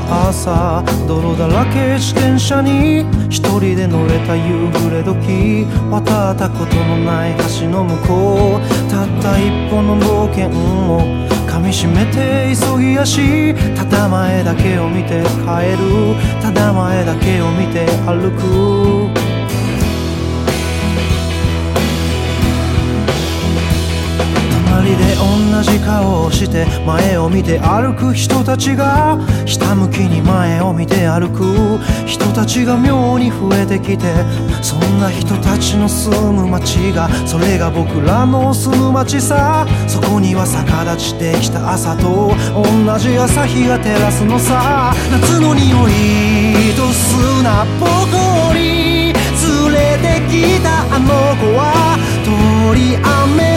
た朝泥だらけ自転車に一人で乗れた夕暮れ時渡ったことのない橋の向こうたった一歩の冒険を噛みしめて急ぎ足ただ前だけを見て帰るただ前だけを見て歩く。隣で同じ顔をして前を見て歩く人たちがひたむきに前を見て歩く人たちが妙に増えてきてそんな人たちの住む街がそれが僕らの住む街さそこには逆立ちできた朝と同じ朝日が照らすのさ。夏の匂いと砂っぽこり連れてきたあの子は通り雨。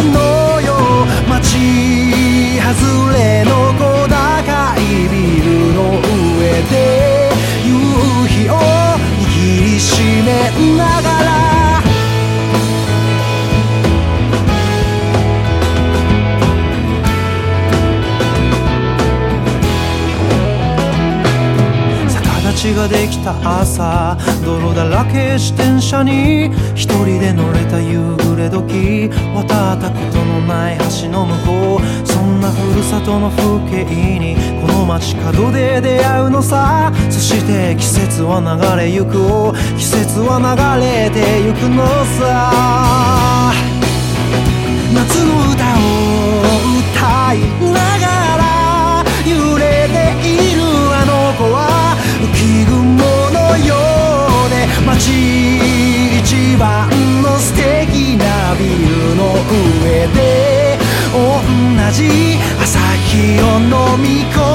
ができた朝泥だらけ自転車に一人で乗れた夕暮れ時渡ったことのない橋の向こうそんなふるさとの風景にこの街角で出会うのさ。そして季節は流れゆく季節は流れてゆくのさ。夏の歌を歌いながら朝日を飲み込む。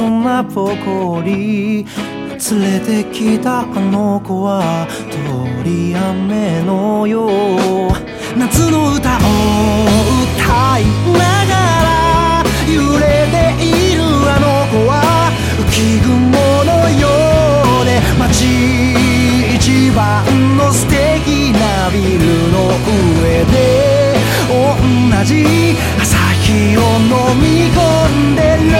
砂ぼこり連れてきたあの子は通り雨のよう夏の歌を歌いながら揺れているあの子は浮雲のようで街一番の素敵なビルの上で同じ朝日を飲み込んでる。